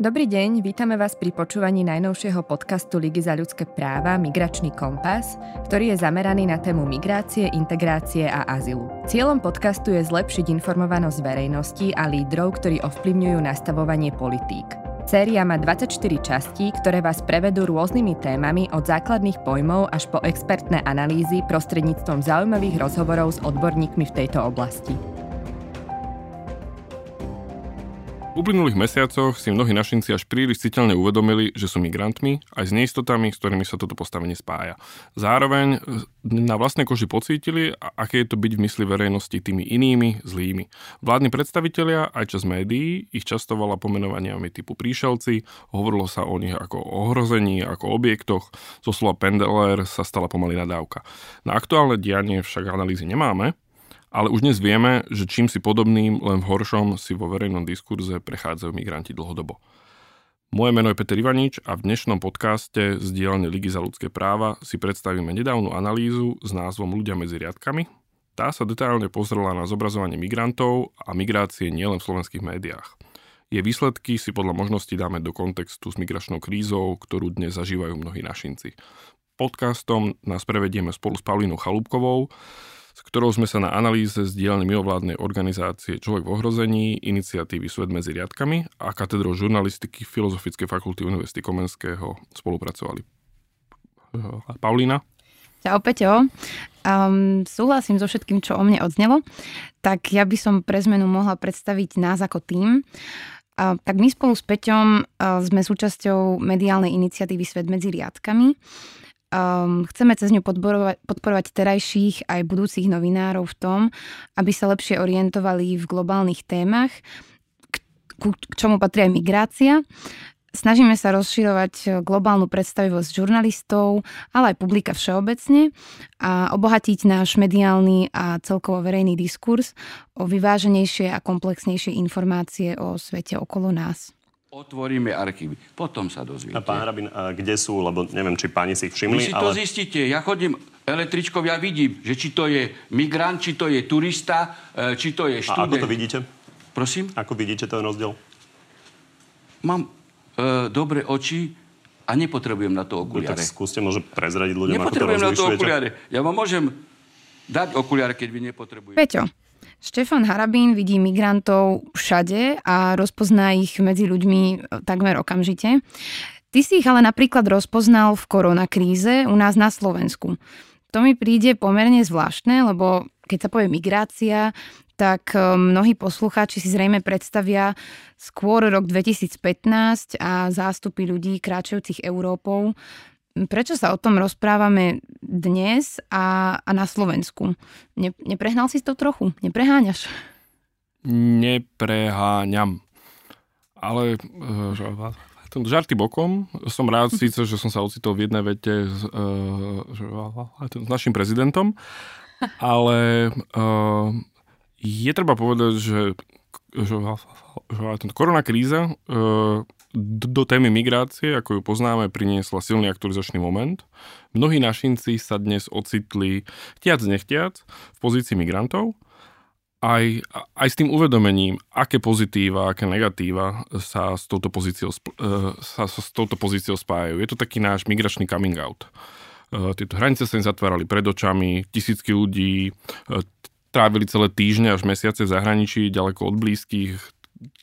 Dobrý deň, vítame vás pri počúvaní najnovšieho podcastu Ligy za ľudské práva Migračný kompas, ktorý je zameraný na tému migrácie, integrácie a azylu. Cieľom podcastu je zlepšiť informovanosť verejnosti a lídrov, ktorí ovplyvňujú nastavovanie politík. Séria má 24 častí, ktoré vás prevedú rôznymi témami od základných pojmov až po expertné analýzy prostredníctvom zaujímavých rozhovorov s odborníkmi v tejto oblasti. V uplynulých mesiacoch si mnohí našinci až príliš citeľne uvedomili, že sú migrantmi, aj s neistotami, s ktorými sa toto postavenie spája. Zároveň e, na vlastnej koži pocítili, aké je to byť v mysli verejnosti tými inými, zlými. Vládni predstavitelia, aj čas médií, ich častovala pomenovaniami typu príšelci, hovorilo sa o nich ako o ohrození, ako o objektoch, zo slova pendeler sa stala pomaly nadávka. Na aktuálne dianie však analýzy nemáme, ale už dnes vieme, že čím si podobným, len v horšom si vo verejnom diskurze prechádzajú migranti dlhodobo. Moje meno je Peter Ivanič a v dnešnom podcaste z dielne Ligy za ľudské práva si predstavíme nedávnu analýzu s názvom Ľudia medzi riadkami. Tá sa detailne pozrela na zobrazovanie migrantov a migrácie nielen v slovenských médiách. Jej výsledky si podľa možností dáme do kontextu s migračnou krízou, ktorú dnes zažívajú mnohí našinci. Podcastom nás prevedieme spolu s Paulínou Chalúbkovou, s ktorou sme sa na analýze z dielne mimovládnej organizácie Človek v ohrození, iniciatívy Svet medzi riadkami a katedrou žurnalistiky Filozofickej fakulty Univerzity Komenského spolupracovali. Paulína? Čau, Peťo. Um, súhlasím so všetkým, čo o mne odznelo. Tak ja by som pre zmenu mohla predstaviť nás ako tým. Uh, tak my spolu s Peťom uh, sme súčasťou mediálnej iniciatívy Svet medzi riadkami. Um, chceme cez ňu podporovať, podporovať terajších aj budúcich novinárov v tom, aby sa lepšie orientovali v globálnych témach, k, k čomu patrí aj migrácia. Snažíme sa rozširovať globálnu predstavivosť žurnalistov, ale aj publika všeobecne a obohatiť náš mediálny a celkovo verejný diskurs o vyváženejšie a komplexnejšie informácie o svete okolo nás. Otvoríme archívy. Potom sa dozviete. A pán Rabin, a kde sú? Lebo neviem, či páni si ich všimli. Vy si ale... to zistíte. Ja chodím električkou, ja vidím, že či to je migrant, či to je turista, e, či to je študent. A ako to vidíte? Prosím? Ako vidíte ten rozdiel? Mám e, dobré oči a nepotrebujem na to okuliare. No, tak skúste možno prezradiť ľuďom, ako to Nepotrebujem na to okuliare. Ja vám môžem dať okuliare, keď vy nepotrebujete. Peťo, Štefan Harabín vidí migrantov všade a rozpozná ich medzi ľuďmi e, takmer okamžite. Ty si ich ale napríklad rozpoznal v koronakríze u nás na Slovensku. To mi príde pomerne zvláštne, lebo keď sa povie migrácia, tak e, mnohí poslucháči si zrejme predstavia skôr rok 2015 a zástupy ľudí kráčajúcich Európou prečo sa o tom rozprávame dnes a, a na Slovensku? Ne, neprehnal si to trochu? Nepreháňaš? Nepreháňam. Ale uh, ten žarty bokom, som rád síce, že som sa ocitol v jednej vete s, uh, s našim prezidentom, ale uh, je treba povedať, že, že, že korona kríza uh, do témy migrácie, ako ju poznáme, priniesla silný aktualizačný moment. Mnohí našinci sa dnes ocitli, chtiac nechtiac, v pozícii migrantov, aj, aj s tým uvedomením, aké pozitíva, aké negatíva sa s touto pozíciou, e, sa s touto pozíciou spájajú. Je to taký náš migračný coming out. E, tieto hranice sa im zatvárali pred očami, tisícky ľudí e, trávili celé týždne až mesiace v zahraničí, ďaleko od blízkych,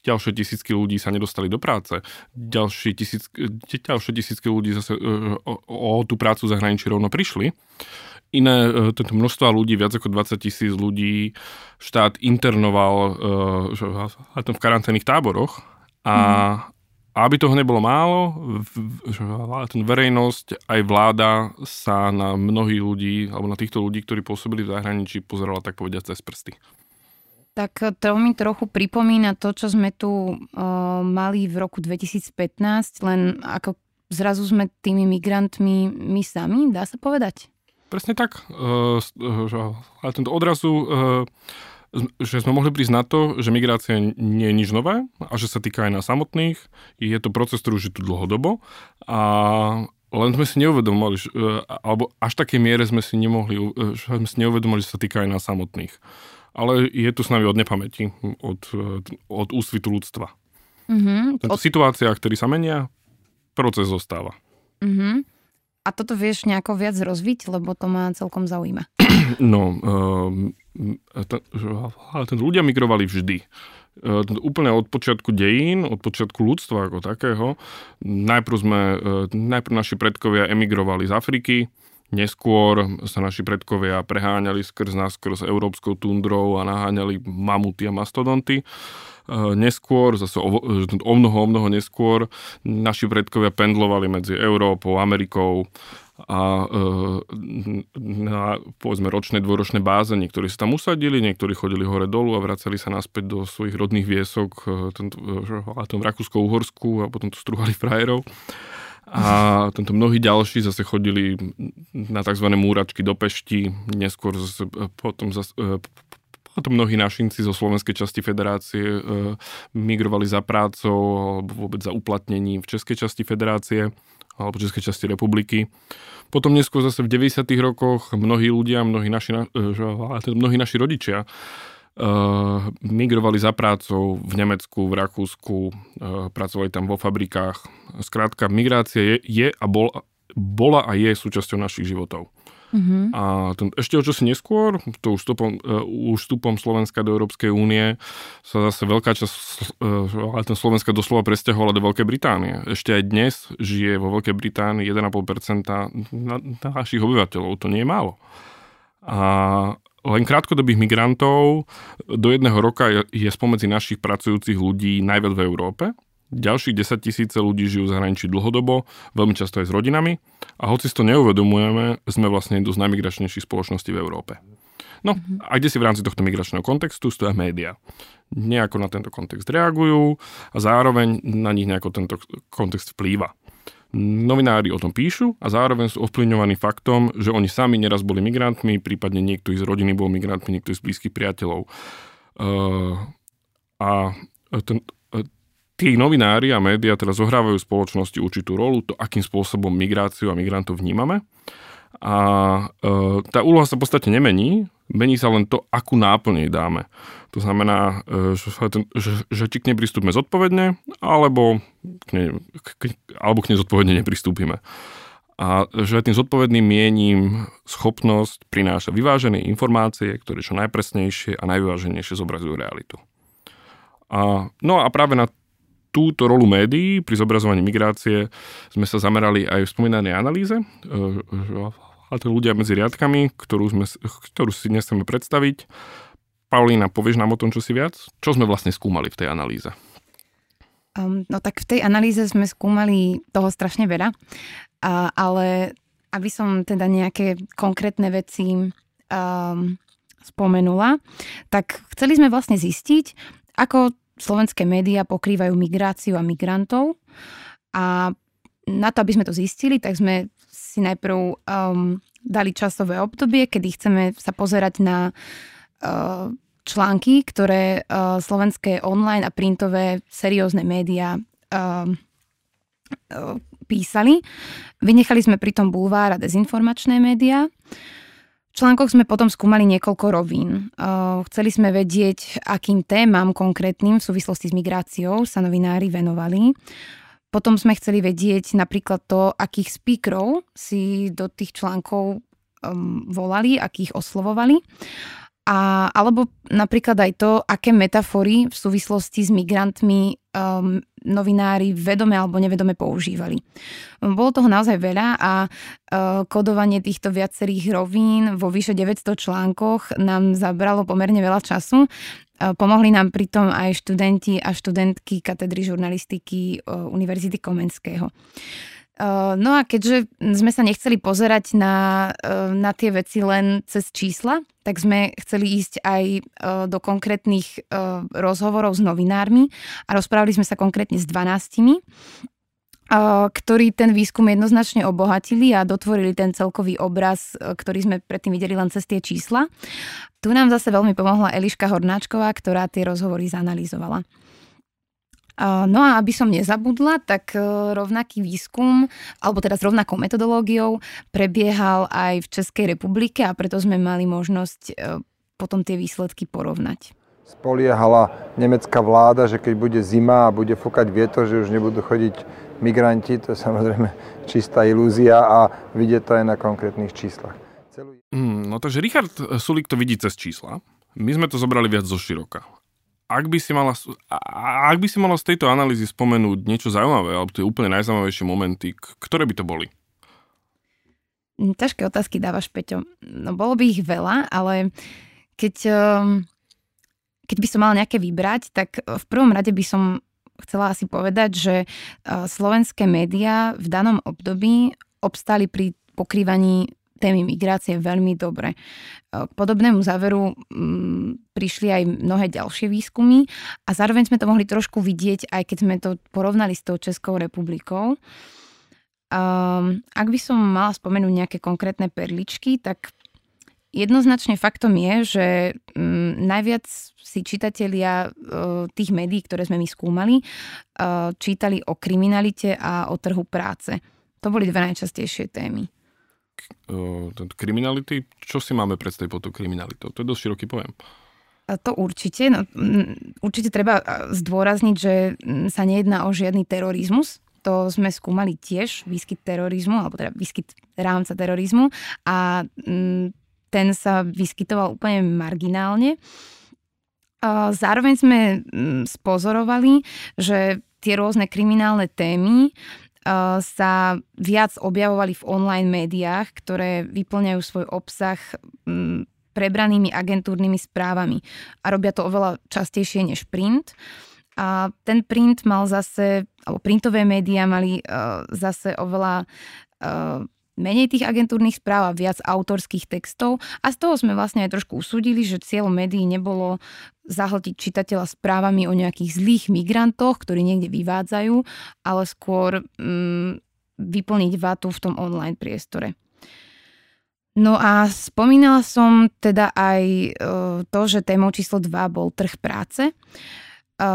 ďalšie tisícky ľudí sa nedostali do práce, ďalšie tisícky, ďalšie tisícky ľudí zase e, o, o tú prácu v zahraničí rovno prišli. Iné, e, tento množstvo ľudí, viac ako 20 tisíc ľudí, štát internoval uh, v karanténnych táboroch a, mm. a aby toho nebolo málo, ten verejnosť aj vláda sa na mnohých ľudí, alebo na týchto ľudí, ktorí pôsobili v zahraničí, pozerala tak povediať cez prsty tak to mi trochu pripomína to, čo sme tu uh, mali v roku 2015, len ako zrazu sme tými migrantmi my sami, dá sa povedať? Presne tak. Uh, ale tento odrazu, že sme mohli prísť na to, že migrácia nie je nič nové a že sa týka aj nás samotných. Je to proces, ktorý už je tu dlhodobo a len sme si neuvedomili, alebo až také miere sme si nemohli, sme si neuvedomili, že sa týka aj nás samotných ale je tu s nami od nepamäti, od, od úsvitu ľudstva. Uh-huh. V situáciách, ktorý sa menia, proces zostáva. Uh-huh. A toto vieš nejako viac rozviť, lebo to ma celkom zaujíma. No, um, ten, ľudia migrovali vždy. Uh, úplne od počiatku dejín, od počiatku ľudstva ako takého. Najprv, sme, uh, najprv naši predkovia emigrovali z Afriky, neskôr sa naši predkovia preháňali skrz nás, skrz európskou tundrou a naháňali mamuty a mastodonty. Uh, neskôr, zase o, o mnoho, o mnoho neskôr, naši predkovia pendlovali medzi Európou, Amerikou, a e, na povedzme ročné, dvoročné báze. Niektorí sa tam usadili, niektorí chodili hore dolu a vracali sa naspäť do svojich rodných viesok, e, tento, e, tom Rakúsko-Uhorsku a potom tu strúhali frajerov. A tento mnohí ďalší zase chodili na tzv. múračky do Pešti, neskôr zase, potom zase, potom mnohí našinci zo slovenskej časti federácie migrovali za prácou alebo vôbec za uplatnením v českej časti federácie alebo Českej časti republiky. Potom neskôr zase v 90. rokoch mnohí ľudia, mnohí naši, teda mnohí naši rodičia uh, migrovali za prácou v Nemecku, v Rakúsku, uh, pracovali tam vo fabrikách. Skrátka, migrácia je, je a bol, bola a je súčasťou našich životov. Mm-hmm. A ten, ešte o čosi neskôr, to už vstupom, uh, už vstupom Slovenska do Európskej únie, sa zase veľká časť uh, ten Slovenska doslova presťahovala do Veľkej Británie. Ešte aj dnes žije vo Veľkej Británii 1,5% na, na našich obyvateľov. To nie je málo. A len krátkodobých migrantov do jedného roka je, spomedzi našich pracujúcich ľudí najviac v Európe. Ďalších 10 tisíce ľudí žijú v zahraničí dlhodobo, veľmi často aj s rodinami a hoci si to neuvedomujeme, sme vlastne jednu z najmigračnejších spoločností v Európe. No a kde si v rámci tohto migračného kontextu stoja médiá. Nejako na tento kontext reagujú a zároveň na nich nejako tento kontext vplýva. Novinári o tom píšu a zároveň sú ovplyvňovaní faktom, že oni sami neraz boli migrantmi, prípadne niekto z rodiny bol migrantmi, niekto z blízkych priateľov. Uh, a ten, tí novinári a médiá teraz zohrávajú v spoločnosti určitú rolu, to akým spôsobom migráciu a migrantov vnímame. A e, tá úloha sa v podstate nemení, mení sa len to, akú náplň jej dáme. To znamená, e, že, že, že či k nej pristúpime zodpovedne, alebo k nej, k, alebo k nej zodpovedne nepristúpime. A že tým zodpovedným miením schopnosť prináša vyvážené informácie, ktoré čo najpresnejšie a najvyváženejšie zobrazujú realitu. A, no a práve na túto rolu médií pri zobrazovaní migrácie sme sa zamerali aj v spomínanej analýze. E, a to ľudia medzi riadkami, ktorú, sme, ktorú si dnes chceme predstaviť. Paulína, povieš nám o tom čo si viac? Čo sme vlastne skúmali v tej analýze? Um, no tak v tej analýze sme skúmali toho strašne veľa, uh, ale aby som teda nejaké konkrétne veci um, spomenula, tak chceli sme vlastne zistiť, ako slovenské médiá pokrývajú migráciu a migrantov. A na to, aby sme to zistili, tak sme si najprv um, dali časové obdobie, kedy chceme sa pozerať na uh, články, ktoré uh, slovenské online a printové seriózne médiá uh, uh, písali. Vynechali sme pritom bulvár a dezinformačné médiá. V článkoch sme potom skúmali niekoľko rovín. Chceli sme vedieť, akým témam konkrétnym v súvislosti s migráciou sa novinári venovali. Potom sme chceli vedieť napríklad to, akých speakerov si do tých článkov um, volali, akých oslovovali. A, alebo napríklad aj to, aké metafory v súvislosti s migrantmi um, novinári vedome alebo nevedome používali. Bolo toho naozaj veľa a uh, kodovanie týchto viacerých rovín vo vyše 900 článkoch nám zabralo pomerne veľa času. Uh, pomohli nám pritom aj študenti a študentky katedry žurnalistiky uh, Univerzity Komenského. No a keďže sme sa nechceli pozerať na, na tie veci len cez čísla, tak sme chceli ísť aj do konkrétnych rozhovorov s novinármi a rozprávali sme sa konkrétne s 12 ktorí ten výskum jednoznačne obohatili a dotvorili ten celkový obraz, ktorý sme predtým videli len cez tie čísla. Tu nám zase veľmi pomohla Eliška Hornáčková, ktorá tie rozhovory zanalýzovala. No a aby som nezabudla, tak e, rovnaký výskum, alebo teda s rovnakou metodológiou prebiehal aj v Českej republike a preto sme mali možnosť e, potom tie výsledky porovnať. Spoliehala nemecká vláda, že keď bude zima a bude fúkať vietor, že už nebudú chodiť migranti, to je samozrejme čistá ilúzia a vidieť to aj na konkrétnych číslach. Celú... Mm, no takže Richard Sulik to vidí cez čísla. My sme to zobrali viac zo široka. Ak by si mala, ak by si mala z tejto analýzy spomenúť niečo zaujímavé, alebo tie úplne najzaujímavejšie momenty, ktoré by to boli? Hm, ťažké otázky dávaš, Peťo. No bolo by ich veľa, ale keď, ehm, keď by som mala nejaké vybrať, tak v prvom rade by som chcela asi povedať, že e, slovenské médiá v danom období obstáli pri pokrývaní témy migrácie veľmi dobre. E, k podobnému záveru mm, prišli aj mnohé ďalšie výskumy a zároveň sme to mohli trošku vidieť, aj keď sme to porovnali s tou Českou republikou. Um, ak by som mala spomenúť nejaké konkrétne perličky, tak jednoznačne faktom je, že um, najviac si čitatelia uh, tých médií, ktoré sme my skúmali, uh, čítali o kriminalite a o trhu práce. To boli dve najčastejšie témy. Kriminality, čo si máme predstaviť pod tou kriminalitou? To je dosť široký pojem. To určite. No, určite treba zdôrazniť, že sa nejedná o žiadny terorizmus, to sme skúmali tiež, výskyt terorizmu, alebo teda výskyt rámca terorizmu a ten sa vyskytoval úplne marginálne. Zároveň sme spozorovali, že tie rôzne kriminálne témy sa viac objavovali v online médiách, ktoré vyplňajú svoj obsah mm, prebranými agentúrnymi správami a robia to oveľa častejšie než print. A ten print mal zase, alebo printové médiá mali uh, zase oveľa uh, menej tých agentúrnych správ a viac autorských textov a z toho sme vlastne aj trošku usúdili, že cieľom médií nebolo zahltiť čitateľa správami o nejakých zlých migrantoch, ktorí niekde vyvádzajú, ale skôr um, vyplniť vatu v tom online priestore. No a spomínala som teda aj uh, to, že témou číslo 2 bol trh práce.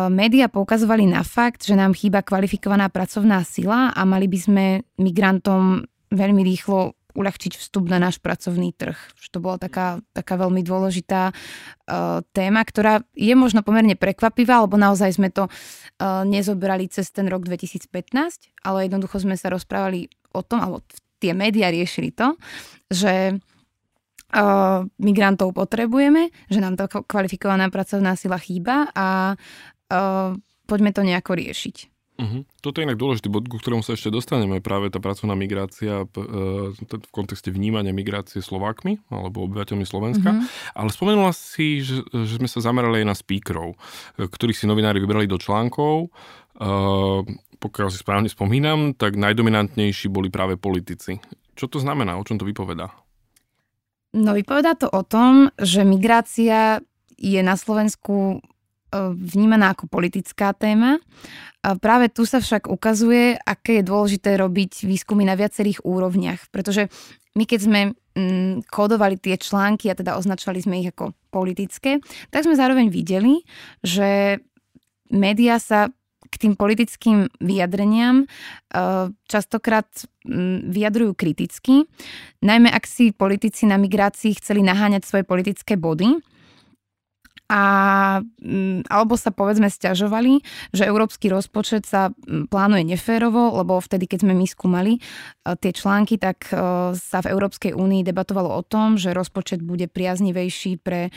Média poukazovali na fakt, že nám chýba kvalifikovaná pracovná sila a mali by sme migrantom veľmi rýchlo uľahčiť vstup na náš pracovný trh. To bola taká, taká veľmi dôležitá uh, téma, ktorá je možno pomerne prekvapivá, lebo naozaj sme to uh, nezobrali cez ten rok 2015, ale jednoducho sme sa rozprávali o tom, alebo tie médiá riešili to, že uh, migrantov potrebujeme, že nám to kvalifikovaná pracovná sila chýba a uh, poďme to nejako riešiť. Uh-huh. Toto je inak dôležitý bod, ku ktorému sa ešte dostaneme, práve tá pracovná migrácia uh, v kontexte vnímania migrácie Slovákmi alebo obyvateľmi Slovenska. Uh-huh. Ale spomenula si, že, že sme sa zamerali aj na speakerov, ktorých si novinári vybrali do článkov. Uh, pokiaľ si správne spomínam, tak najdominantnejší boli práve politici. Čo to znamená? O čom to vypovedá? No vypovedá to o tom, že migrácia je na Slovensku vnímaná ako politická téma. A práve tu sa však ukazuje, aké je dôležité robiť výskumy na viacerých úrovniach, pretože my keď sme mm, kódovali tie články a teda označovali sme ich ako politické, tak sme zároveň videli, že médiá sa k tým politickým vyjadreniam častokrát mm, vyjadrujú kriticky, najmä ak si politici na migrácii chceli naháňať svoje politické body a mm, alebo sa povedzme stiažovali, že európsky rozpočet sa mm, plánuje neférovo, lebo vtedy, keď sme my skúmali e, tie články, tak e, sa v Európskej únii debatovalo o tom, že rozpočet bude priaznivejší pre e,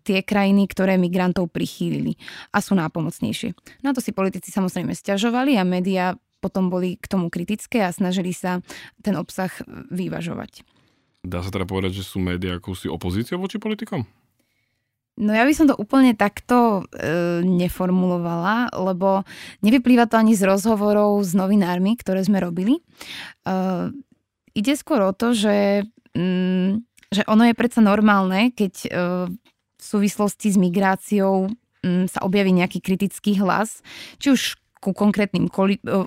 tie krajiny, ktoré migrantov prichýlili a sú nápomocnejšie. Na to si politici samozrejme stiažovali a médiá potom boli k tomu kritické a snažili sa ten obsah vyvažovať. Dá sa teda povedať, že sú médiá akúsi opozíciou voči politikom? No ja by som to úplne takto e, neformulovala, lebo nevyplýva to ani z rozhovorov s novinármi, ktoré sme robili. E, ide skôr o to, že, mm, že ono je predsa normálne, keď e, v súvislosti s migráciou mm, sa objaví nejaký kritický hlas, či už ku konkrétnym, e,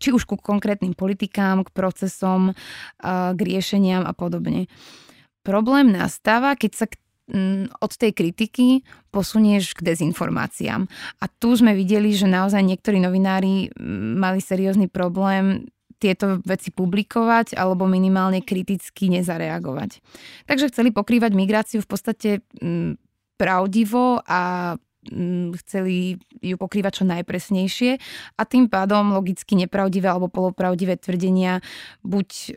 či už ku konkrétnym politikám, k procesom, k riešeniam a podobne. Problém nastáva, keď sa k od tej kritiky posunieš k dezinformáciám. A tu sme videli, že naozaj niektorí novinári mm, mali seriózny problém tieto veci publikovať alebo minimálne kriticky nezareagovať. Takže chceli pokrývať migráciu v podstate mm, pravdivo a mm, chceli ju pokrývať čo najpresnejšie a tým pádom logicky nepravdivé alebo polopravdivé tvrdenia buď e,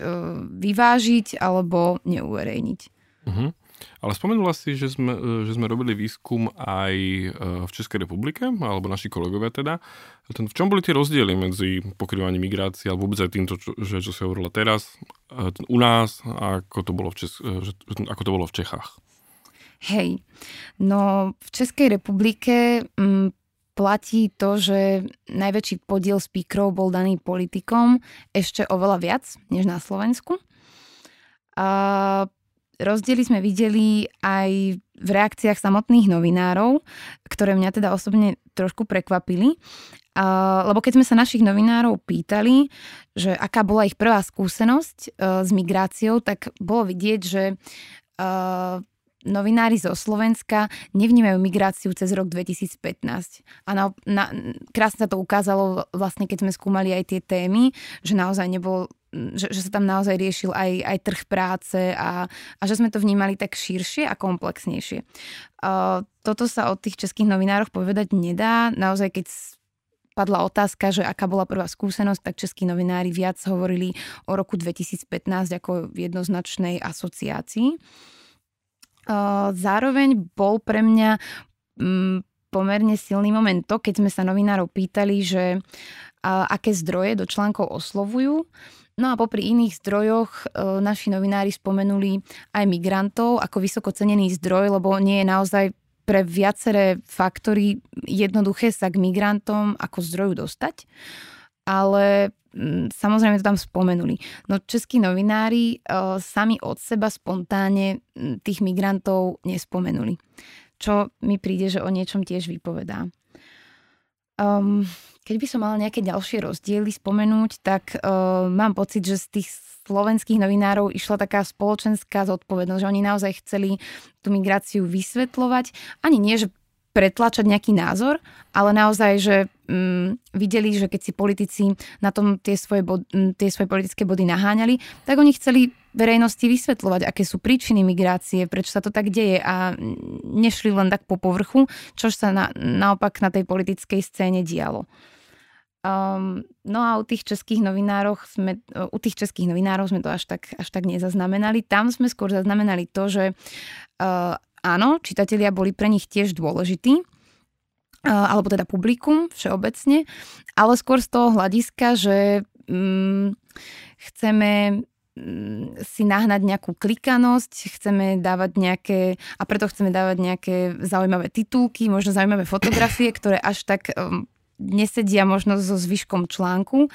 vyvážiť alebo neuverejniť. Uh-huh. Ale spomenula si, že sme, e, že sme robili výskum aj e, v Českej republike, alebo naši kolegovia teda. V čom boli tie rozdiely medzi pokrývaním migrácie, alebo vôbec aj týmto, čo, že, čo si hovorila teraz, e, u nás, ako to bolo v, Čes- ako to bolo v Čechách? Hej, no v Českej republike m, mm, platí to, že najväčší podiel speakerov bol daný politikom ešte oveľa viac než na Slovensku. A Rozdiely sme videli aj v reakciách samotných novinárov, ktoré mňa teda osobne trošku prekvapili. lebo keď sme sa našich novinárov pýtali, že aká bola ich prvá skúsenosť e, s migráciou, tak bolo vidieť, že e, novinári zo Slovenska nevnímajú migráciu cez rok 2015. A na, na, krásne sa to ukázalo vlastne, keď sme skúmali aj tie témy, že naozaj nebol že, že sa tam naozaj riešil aj, aj trh práce a, a že sme to vnímali tak širšie a komplexnejšie. Uh, toto sa od tých českých novinároch povedať nedá. Naozaj, keď padla otázka, že aká bola prvá skúsenosť, tak českí novinári viac hovorili o roku 2015 ako jednoznačnej asociácii. Uh, zároveň bol pre mňa um, pomerne silný moment to, keď sme sa novinárov pýtali, že uh, aké zdroje do článkov oslovujú No a popri iných zdrojoch e, naši novinári spomenuli aj migrantov ako vysoko cenený zdroj, lebo nie je naozaj pre viaceré faktory jednoduché sa k migrantom ako zdroju dostať. Ale mm, samozrejme to tam spomenuli. No českí novinári e, sami od seba spontánne mm, tých migrantov nespomenuli. Čo mi príde, že o niečom tiež vypovedá. Um, keď by som mala nejaké ďalšie rozdiely spomenúť, tak uh, mám pocit, že z tých slovenských novinárov išla taká spoločenská zodpovednosť, že oni naozaj chceli tú migráciu vysvetľovať. Ani nie, že pretlačať nejaký názor, ale naozaj, že um, videli, že keď si politici na tom tie svoje, bod, tie svoje politické body naháňali, tak oni chceli verejnosti vysvetľovať, aké sú príčiny migrácie, prečo sa to tak deje a nešli len tak po povrchu, čo sa na, naopak na tej politickej scéne dialo. Um, no a u tých českých novinároch sme, u tých českých novinárov sme to až tak, až tak nezaznamenali. Tam sme skôr zaznamenali to, že uh, áno, čitatelia boli pre nich tiež dôležití, alebo teda publikum všeobecne, ale skôr z toho hľadiska, že mm, chceme si nahnať nejakú klikanosť, chceme dávať nejaké, a preto chceme dávať nejaké zaujímavé titulky, možno zaujímavé fotografie, ktoré až tak um, nesedia možno so zvyškom článku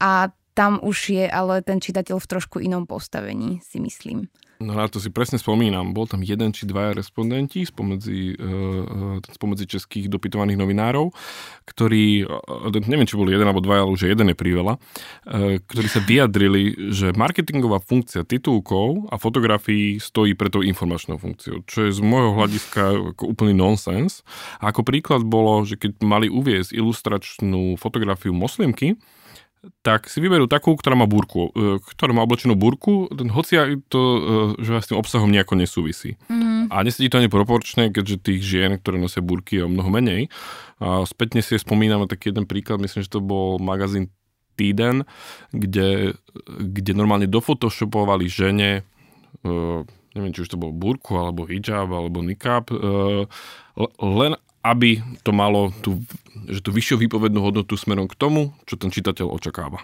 a tam už je ale ten čitateľ v trošku inom postavení, si myslím. No na to si presne spomínam. Bol tam jeden či dvaja respondenti spomedzi, uh, spomedzi českých dopytovaných novinárov, ktorí, uh, neviem, či boli jeden alebo dvaja, ale už jeden je priveľa, ktorí sa vyjadrili, že marketingová funkcia titulkov a fotografií stojí pre tou informačnou funkciou, čo je z môjho hľadiska ako úplný nonsens. A ako príklad bolo, že keď mali uviezť ilustračnú fotografiu moslimky, tak si vyberú takú, ktorá má burku, e, ktorá má oblečenú burku, hoci to, e, že s tým obsahom nejako nesúvisí. Mm. A nesedí to ani proporčne, keďže tých žien, ktoré nosia burky je o mnoho menej. A spätne si spomínam na taký jeden príklad, myslím, že to bol magazín Týden, kde, kde normálne dofotoshopovali žene uh, neviem, či už to bol burku, alebo hijab, alebo nikab, len aby to malo tú, že tú vyššiu výpovednú hodnotu smerom k tomu, čo ten čitateľ očakáva.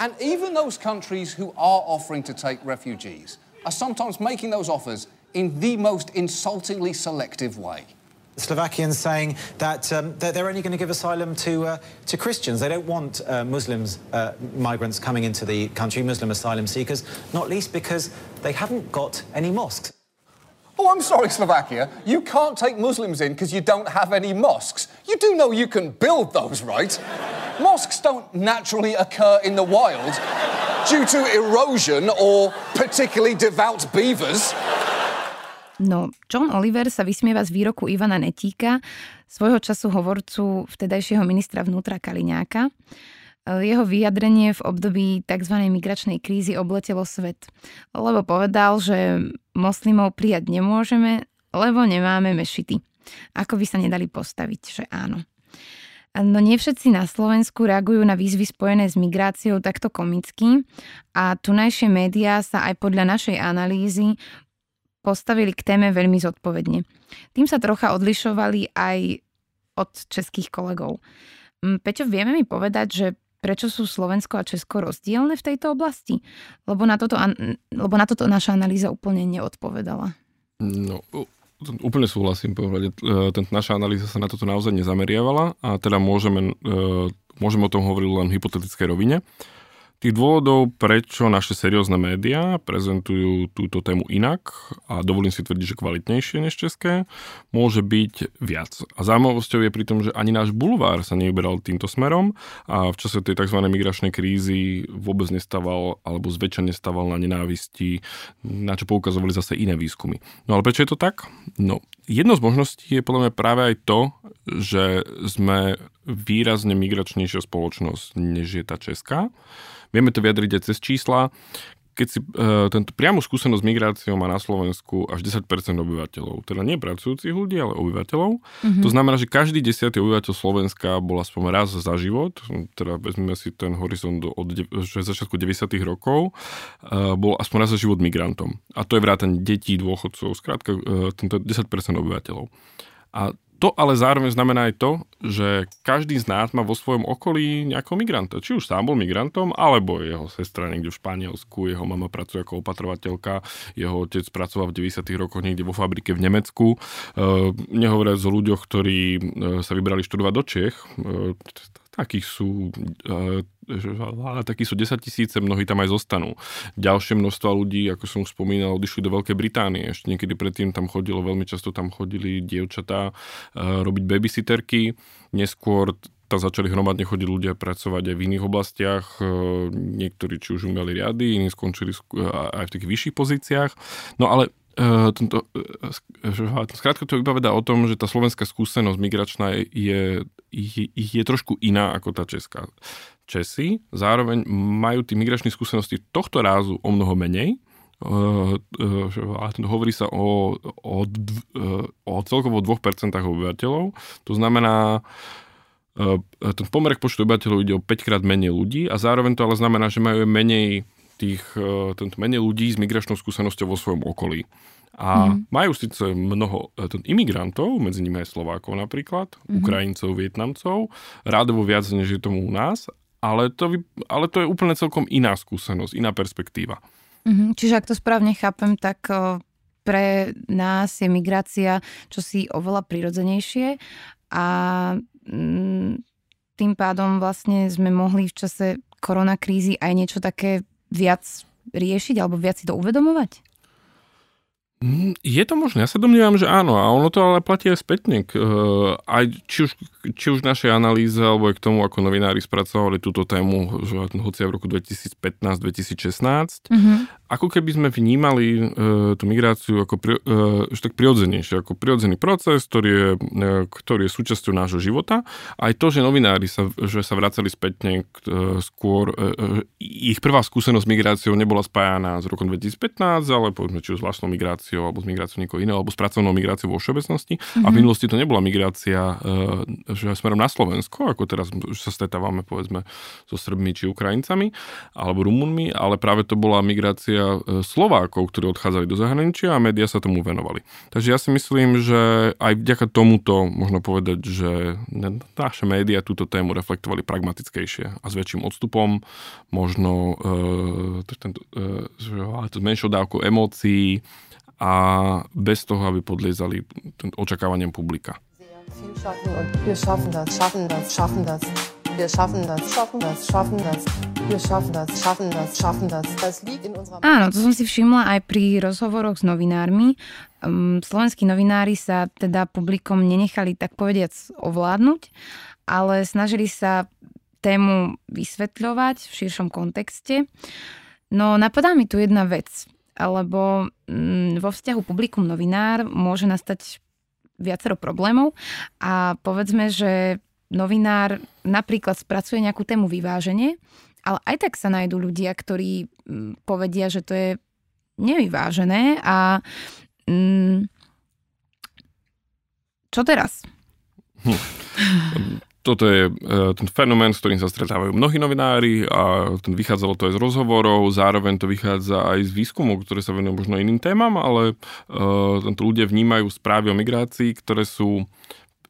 And even those countries who are offering to take refugees are sometimes making those offers in the most insultingly selective way. Slovakians saying that, um, that they're only going to give asylum to, uh, to Christians. They don't want uh, Muslims, uh, migrants coming into the country, Muslim asylum seekers, not least because they haven't got any mosques. Oh, I'm sorry, Slovakia. You can't take Muslims in because you don't have any mosques. You do know you can build those, right? Mosques don't naturally occur in the wild due to erosion or particularly devout beavers. No, John Oliver sa vysmieva z výroku Ivana Netíka, svojho času hovorcu vtedajšieho ministra vnútra Kaliňáka. Jeho vyjadrenie v období tzv. migračnej krízy obletelo svet, lebo povedal, že moslimov prijať nemôžeme, lebo nemáme mešity. Ako by sa nedali postaviť, že áno. No nie všetci na Slovensku reagujú na výzvy spojené s migráciou takto komicky a tunajšie médiá sa aj podľa našej analýzy postavili k téme veľmi zodpovedne. Tým sa trocha odlišovali aj od českých kolegov. Mm, Peťo, vieme mi povedať, že prečo sú Slovensko a Česko rozdielne v tejto oblasti? Lebo na toto, lebo na toto naša analýza úplne neodpovedala. No, Úplne súhlasím, povedať. E, naša analýza sa na toto naozaj nezameriavala a teda môžeme, e, môžeme o tom hovoriť len v hypotetickej rovine. Tých dôvodov, prečo naše seriózne médiá prezentujú túto tému inak a dovolím si tvrdiť, že kvalitnejšie než české, môže byť viac. A zaujímavosťou je pri tom, že ani náš bulvár sa neuberal týmto smerom a v čase tej tzv. migračnej krízy vôbec nestával alebo zväčša nestával na nenávisti, na čo poukazovali zase iné výskumy. No ale prečo je to tak? No, jedno z možností je podľa mňa práve aj to, že sme výrazne migračnejšia spoločnosť, než je tá česká. Vieme to vyjadriť aj cez čísla. Keď si e, tento priamu skúsenosť s migráciou má na Slovensku až 10% obyvateľov. Teda nie pracujúcich ľudí, ale obyvateľov. Mm-hmm. To znamená, že každý desiatý obyvateľ Slovenska bol aspoň raz za život, teda vezmeme si ten horizont od začiatku 90. rokov, e, bol aspoň raz za život migrantom. A to je vrátanie detí, dôchodcov, skrátka e, tento 10% obyvateľov. A to ale zároveň znamená aj to, že každý z nás má vo svojom okolí nejakého migranta. Či už sám bol migrantom, alebo jeho sestra niekde v Španielsku, jeho mama pracuje ako opatrovateľka, jeho otec pracoval v 90. rokoch niekde vo fabrike v Nemecku. E, nehovoriac o ľuďoch, ktorí e, sa vybrali študovať do Čech. E, takých sú ale takí sú 10 tisíce, mnohí tam aj zostanú. Ďalšie množstvo ľudí, ako som už spomínal, odišli do Veľkej Británie. Ešte niekedy predtým tam chodilo, veľmi často tam chodili dievčatá robiť babysitterky. Neskôr tam začali hromadne chodiť ľudia pracovať aj v iných oblastiach. Niektorí či už umeli riady, iní skončili aj v tých vyšších pozíciách. No ale tento, skrátka to vypovedá o tom, že tá slovenská skúsenosť migračná je, je, je trošku iná ako tá česká. Česi zároveň majú tých migračných skúseností tohto rázu o mnoho menej, Uh, uh, hovorí sa o, o, o celkovo 2% obyvateľov. To znamená, uh, ten pomer k počtu obyvateľov ide o 5 krát menej ľudí a zároveň to ale znamená, že majú menej tých, tento menej ľudí s migračnou skúsenosťou vo svojom okolí. A mm. majú síce mnoho imigrantov, medzi nimi aj Slovákov napríklad, mm. Ukrajincov, Vietnamcov, rádovo viac, než je tomu u nás, ale to, ale to je úplne celkom iná skúsenosť, iná perspektíva. Mm-hmm. Čiže ak to správne chápem, tak pre nás je migrácia čosi oveľa prirodzenejšie a mm, tým pádom vlastne sme mohli v čase koronakrízy aj niečo také viac riešiť alebo viac si to uvedomovať? Mm, je to možné, ja sa domnievam, že áno a ono to ale platí aj spätne. Uh, aj či už, či už našej analýze alebo aj k tomu, ako novinári spracovali túto tému, že hoci v roku 2015-2016, mm-hmm. Ako keby sme vnímali uh, tú migráciu ako pri, uh, tak prirodzenejšie, ako prirodzený proces, ktorý je, uh, ktorý je súčasťou nášho života. Aj to, že novinári sa, že sa vracali spätne uh, skôr, uh, ich prvá skúsenosť s migráciou nebola spájaná s rokom 2015, ale povedzme či už vlastnou migráciou migráciou alebo s migráciou niekoho iného alebo s pracovnou migráciou vo všeobecnosti. Mm-hmm. A v mhm. minulosti to nebola migrácia e, že smerom na Slovensko, ako teraz sa stretávame povedzme so Srbmi či Ukrajincami alebo Rumunmi, ale práve to bola migrácia e, Slovákov, ktorí odchádzali do zahraničia a médiá sa tomu venovali. Takže ja si myslím, že aj vďaka tomuto možno povedať, že naše médiá túto tému reflektovali pragmatickejšie a s väčším odstupom, možno e, tento, e, s menšou dávkou emócií, a bez toho, aby podliezali očakávaniam publika. Áno, to som si všimla aj pri rozhovoroch s novinármi. Ehm, slovenskí novinári sa teda publikom nenechali tak povediac ovládnuť, ale snažili sa tému vysvetľovať v širšom kontexte. No napadá mi tu jedna vec lebo mm, vo vzťahu publikum novinár môže nastať viacero problémov a povedzme, že novinár napríklad spracuje nejakú tému vyváženie, ale aj tak sa nájdú ľudia, ktorí mm, povedia, že to je nevyvážené a mm, čo teraz? Toto je e, ten fenomén, s ktorým sa stretávajú mnohí novinári a ten vychádzalo to aj z rozhovorov, zároveň to vychádza aj z výskumov, ktoré sa venujú možno iným témam, ale uh, ľudia vnímajú správy o migrácii, ktoré sú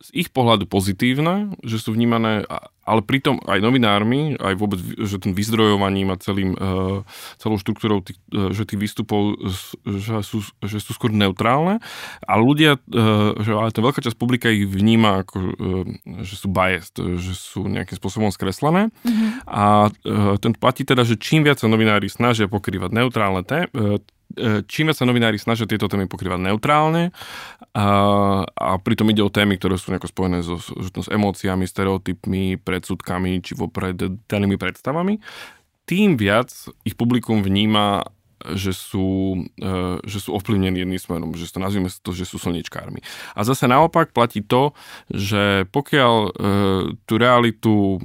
z ich pohľadu pozitívne, že sú vnímané, ale pritom aj novinármi, aj vôbec že tým vyzdrojovaním a celým, e, celou štruktúrou tých, e, že tých výstupov že sú, že sú skôr neutrálne a ľudia, e, že ale tá veľká časť publika ich vníma ako, že sú biased, že sú nejakým spôsobom skreslené mm-hmm. a ten platí teda, že čím viac sa novinári snažia pokrývať neutrálne té, čím viac sa novinári snažia tieto témy pokrývať neutrálne a, a pritom ide o témy, ktoré sú nejako spojené so, s emóciami, stereotypmi, predsudkami či vopred danými predstavami, tým viac ich publikum vníma že sú, e, že sú ovplyvnení jedným smerom, že to nazvime to, že sú slničkármi. A zase naopak platí to, že pokiaľ e, tú realitu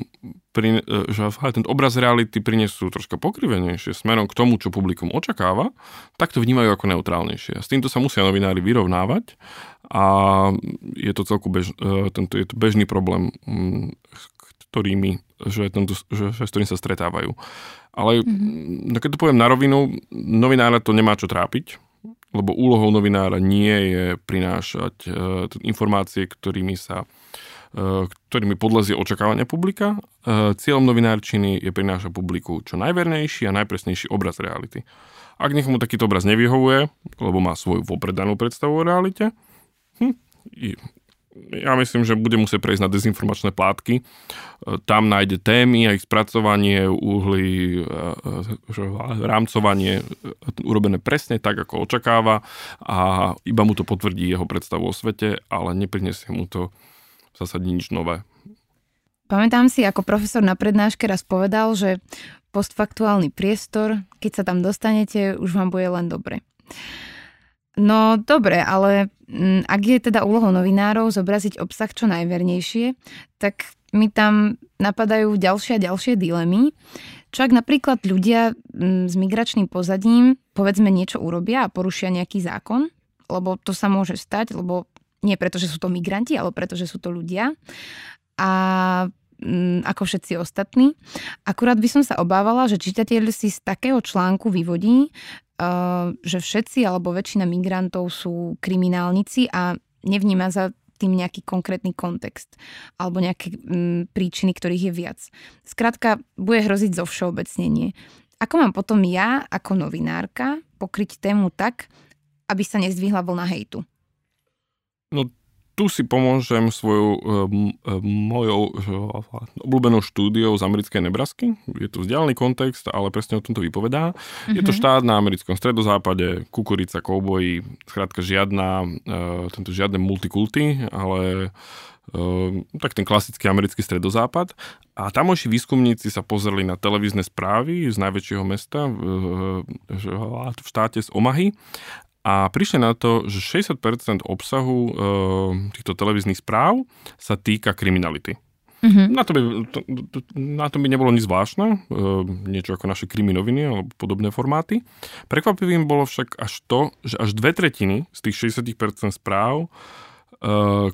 pri, e, že ten obraz reality prinesú troška pokrivenejšie smerom k tomu, čo publikum očakáva, tak to vnímajú ako neutrálnejšie. S týmto sa musia novinári vyrovnávať a je to celku bež, tento, je to bežný problém, ktorými, že, tento, že, že, s ktorým sa stretávajú. Ale mm-hmm. keď to poviem na rovinu, novinára to nemá čo trápiť, lebo úlohou novinára nie je prinášať uh, informácie, ktorými sa ktorými podlezie očakávania publika. Uh, cieľom novinárčiny je prinášať publiku čo najvernejší a najpresnejší obraz reality. Ak niekomu takýto obraz nevyhovuje, lebo má svoju vopredanú predstavu o realite, hm, ja myslím, že bude musieť prejsť na dezinformačné plátky. E, tam nájde témy, aj spracovanie, uhly, e, e, rámcovanie urobené presne tak, ako očakáva a iba mu to potvrdí jeho predstavu o svete, ale neprinesie mu to zasadne nič nové. Pamätám si, ako profesor na prednáške raz povedal, že postfaktuálny priestor, keď sa tam dostanete, už vám bude len dobre. No dobre, ale mm, ak je teda úlohou novinárov zobraziť obsah čo najvernejšie, tak mi tam napadajú ďalšie a ďalšie dilemy. Čo ak napríklad ľudia mm, s migračným pozadím povedzme niečo urobia a porušia nejaký zákon, lebo to sa môže stať, lebo nie preto, že sú to migranti, ale preto, že sú to ľudia. A mm, ako všetci ostatní. Akurát by som sa obávala, že čitateľ si z takého článku vyvodí, že všetci alebo väčšina migrantov sú kriminálnici a nevníma za tým nejaký konkrétny kontext alebo nejaké m, príčiny, ktorých je viac. Skrátka, bude hroziť zo všeobecnenie. Ako mám potom ja, ako novinárka, pokryť tému tak, aby sa nezdvihla vlna hejtu? No tu si pomôžem svojou e, mojou e, obľúbenou štúdiou z americkej Nebrasky. Je to vzdialený kontext, ale presne o tom to vypovedá. Mm-hmm. Je to mhm. štát na americkom stredozápade, kukurica, kouboji, skrátka žiadna, tento žiadne multikulty, ale tak ten klasický americký stredozápad. A tamojší výskumníci sa pozreli na televízne správy z najväčšieho mesta v, v štáte z Omahy a prišli na to, že 60% obsahu e, týchto televíznych správ sa týka kriminality. Mm-hmm. Na, to by, to, na to by nebolo nič zvláštne, e, niečo ako naše kriminoviny alebo podobné formáty. Prekvapivým bolo však až to, že až dve tretiny z tých 60% správ, e,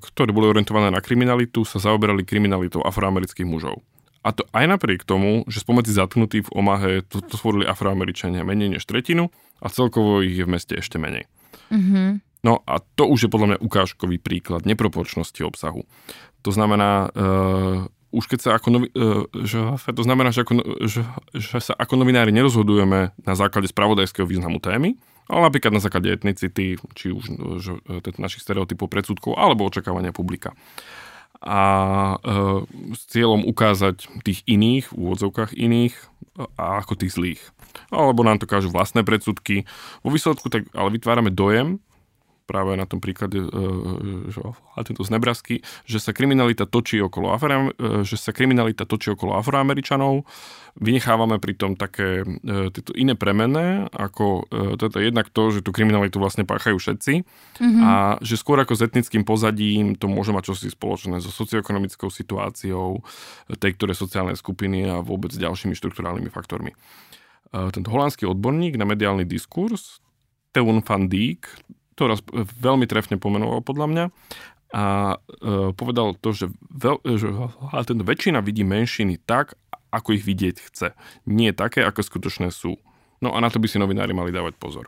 ktoré boli orientované na kriminalitu, sa zaoberali kriminalitou afroamerických mužov. A to aj napriek tomu, že spomedzi zatknutých v Omahe to, to stvorili afroameričania menej než tretinu a celkovo ich je v meste ešte menej. Mm-hmm. No a to už je podľa mňa ukážkový príklad neproporčnosti obsahu. To znamená, uh, už keď sa ako novi, uh, že, to znamená, že, ako, že, že sa ako novinári nerozhodujeme na základe spravodajského významu témy, ale napríklad na základe etnicity, či už že, našich stereotypov, predsudkov alebo očakávania publika a e, s cieľom ukázať tých iných, v úvodzovkách iných, a ako tých zlých. Alebo nám to kážu vlastné predsudky. Vo výsledku tak ale vytvárame dojem, práve na tom príklade e, že, tento z Nebrasky, že sa kriminalita točí okolo, Afro, e, že sa kriminalita točí okolo afroameričanov. Vynechávame pritom také e, tieto iné premené, ako je jednak to, že tú kriminalitu vlastne páchajú všetci mm-hmm. a že skôr ako s etnickým pozadím to môže mať čosi spoločné so socioekonomickou situáciou tej, ktoré sociálne skupiny a vôbec s ďalšími štruktúrálnymi faktormi. Tento holandský odborník na mediálny diskurs, Teun van Dijk, to raz veľmi trefne pomenoval podľa mňa. a e, povedal to, že, veľ, že ten väčšina vidí menšiny tak, ako ich vidieť chce. Nie také, ako skutočné sú. No a na to by si novinári mali dávať pozor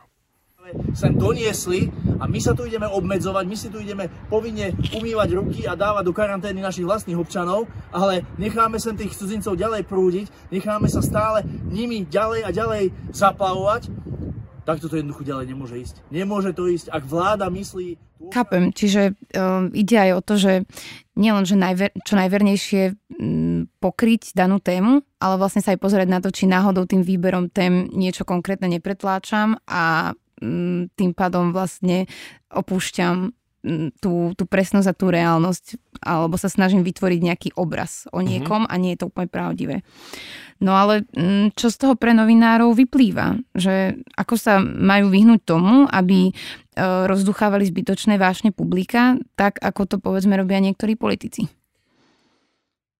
sem doniesli a my sa tu ideme obmedzovať, my si tu ideme povinne umývať ruky a dávať do karantény našich vlastných občanov, ale necháme sem tých cudzincov ďalej prúdiť, necháme sa stále nimi ďalej a ďalej zaplavovať, tak toto jednoducho ďalej nemôže ísť. Nemôže to ísť, ak vláda myslí... Chápem, čiže um, ide aj o to, že nielen, že najver, čo najvernejšie um, pokryť danú tému, ale vlastne sa aj pozrieť na to, či náhodou tým výberom tém niečo konkrétne nepretláčam a Mm, tým pádom vlastne opúšťam mm, tú, tú presnosť a tú reálnosť, alebo sa snažím vytvoriť nejaký obraz o mhm. niekom mm-hmm. a nie je to úplne pravdivé. No ale čo z toho pre novinárov vyplýva? Že ako sa majú vyhnúť tomu, aby e, rozduchávali zbytočné vášne publika, tak ako to povedzme robia niektorí politici?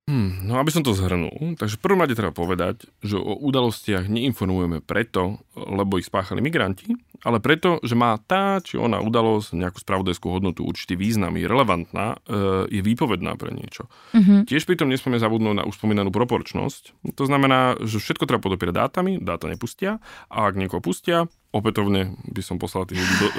Hmm, no aby som to zhrnul, takže prvom rade treba povedať, že o udalostiach neinformujeme preto, lebo ich spáchali migranti, ale preto, že má tá či ona udalosť nejakú spravodajskú hodnotu, určitý význam, je relevantná, e, je výpovedná pre niečo. Mm-hmm. Tiež pritom nesmieme zabudnúť na už spomínanú proporčnosť. To znamená, že všetko treba podopierať dátami, dáta nepustia a ak niekoho pustia, opätovne by som poslal ľudí, do, e,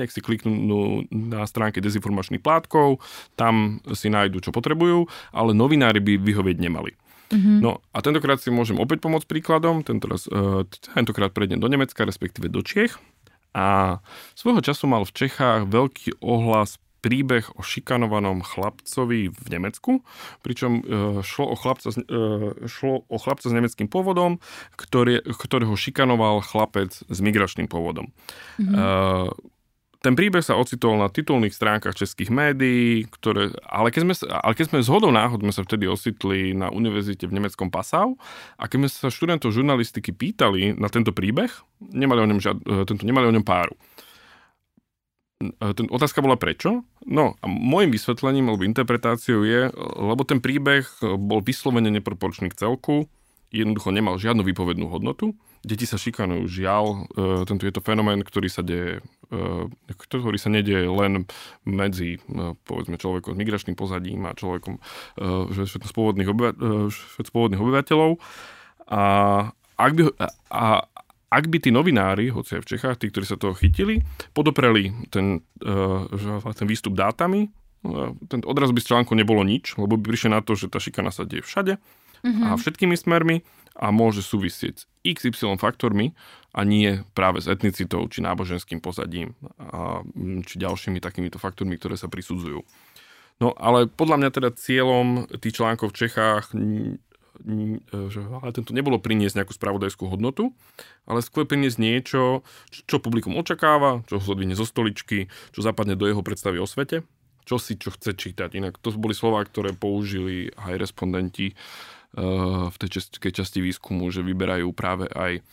nech si kliknú na stránke dezinformačných plátkov, tam si nájdu, čo potrebujú, ale novinári by vyhovieť nemali. Mm-hmm. No a tentokrát si môžem opäť pomôcť príkladom, tentokrát, e, tentokrát prejdem do Nemecka, respektíve do Čiech. A svojho času mal v Čechách veľký ohlas príbeh o šikanovanom chlapcovi v Nemecku, pričom e, šlo o chlapca, e, šlo o chlapca s nemeckým pôvodom, ktorý, ktorého šikanoval chlapec s migračným pôvodom. Mm-hmm. Ten príbeh sa ocitol na titulných stránkach českých médií, ktoré, ale, keď sme, ale keď sme zhodou náhod sme sa vtedy ocitli na univerzite v nemeckom Passau a keď sme sa študentov žurnalistiky pýtali na tento príbeh, nemali o ňom, žiad, tento, nemali o ňom páru. Ten, otázka bola prečo? No a môjim vysvetlením alebo interpretáciou je, lebo ten príbeh bol vyslovene neproporčný k celku, jednoducho nemal žiadnu výpovednú hodnotu. Deti sa šikanujú, žiaľ, e, tento je to fenomén, ktorý sa deje, e, ktorý sa nedieje len medzi, e, povedzme, človekom s migračným pozadím a človekom z pôvodných, obyvateľov. obyvateľov. A ak by, a, ak by tí novinári, hoci aj v Čechách, tí, ktorí sa toho chytili, podopreli ten, uh, ten výstup dátami, uh, ten odraz by z článku nebolo nič, lebo by prišli na to, že tá šikana sa deje všade mm-hmm. a všetkými smermi a môže súvisieť s XY faktormi a nie práve s etnicitou, či náboženským pozadím, a, či ďalšími takýmito faktormi, ktoré sa prisudzujú. No ale podľa mňa teda cieľom tých článkov v Čechách že ale tento nebolo priniesť nejakú spravodajskú hodnotu, ale skôr priniesť niečo, čo publikum očakáva, čo ho zodvine zo stoličky, čo zapadne do jeho predstavy o svete, čo si čo chce čítať. Inak to boli slova, ktoré použili aj respondenti uh, v tej českej časti výskumu, že vyberajú práve aj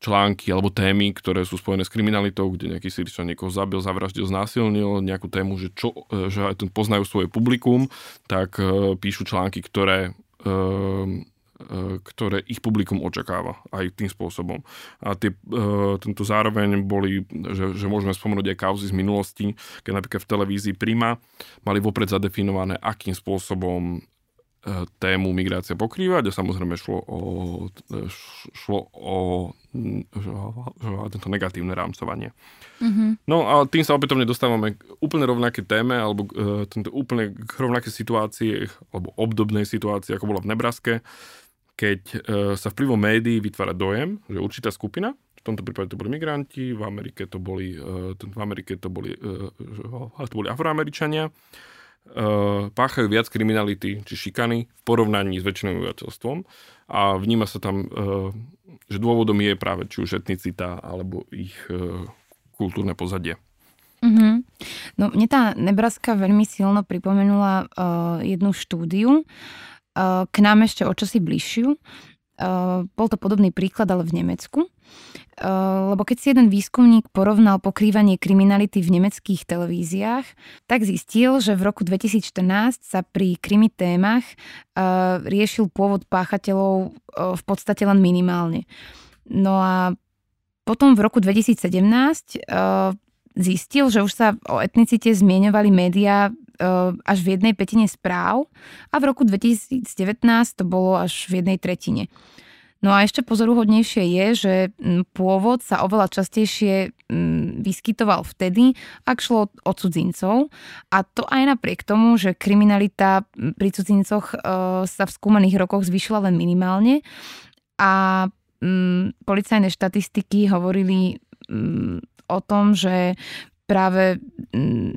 články alebo témy, ktoré sú spojené s kriminalitou, kde nejaký Syričan niekoho zabil, zavraždil, znásilnil, nejakú tému, že, čo, e, že aj ten poznajú svoje publikum, tak píšu články, ktoré e, ktoré ich publikum očakáva aj tým spôsobom. A tie, e, tento zároveň boli, že, že môžeme spomenúť aj kauzy z minulosti, keď napríklad v televízii Prima mali vopred zadefinované, akým spôsobom tému migrácia pokrývať a samozrejme šlo o, šlo o tento negatívne rámcovanie. Mm-hmm. No a tým sa opätovne dostávame k úplne rovnaké téme alebo e, tento úplne k rovnaké situácii alebo obdobnej situácii, ako bola v Nebraske, keď e, sa vplyvom médií vytvára dojem, že určitá skupina, v tomto prípade to boli migranti, v Amerike to boli, v Amerike to boli, to boli Afroameričania, páchajú viac kriminality či šikany v porovnaní s väčšinou obyvateľstvom a vníma sa tam, uh, že dôvodom je práve či už etnicita alebo ich uh, kultúrne pozadie. Mm-hmm. No, mne tá Nebraska veľmi silno pripomenula uh, jednu štúdiu, uh, k nám ešte o čosi bližšiu. Uh, bol to podobný príklad, ale v Nemecku. Uh, lebo keď si jeden výskumník porovnal pokrývanie kriminality v nemeckých televíziách, tak zistil, že v roku 2014 sa pri krimi témach uh, riešil pôvod páchateľov uh, v podstate len minimálne. No a potom v roku 2017 zistil, že už sa o etnicite zmieňovali médiá až v jednej petine správ a v roku 2019 to bolo až v jednej tretine. No a ešte pozoruhodnejšie je, že pôvod sa oveľa častejšie vyskytoval vtedy, ak šlo o cudzincov. A to aj napriek tomu, že kriminalita pri cudzincoch e, sa v skúmaných rokoch zvyšila len minimálne. A policajné štatistiky hovorili o tom, že práve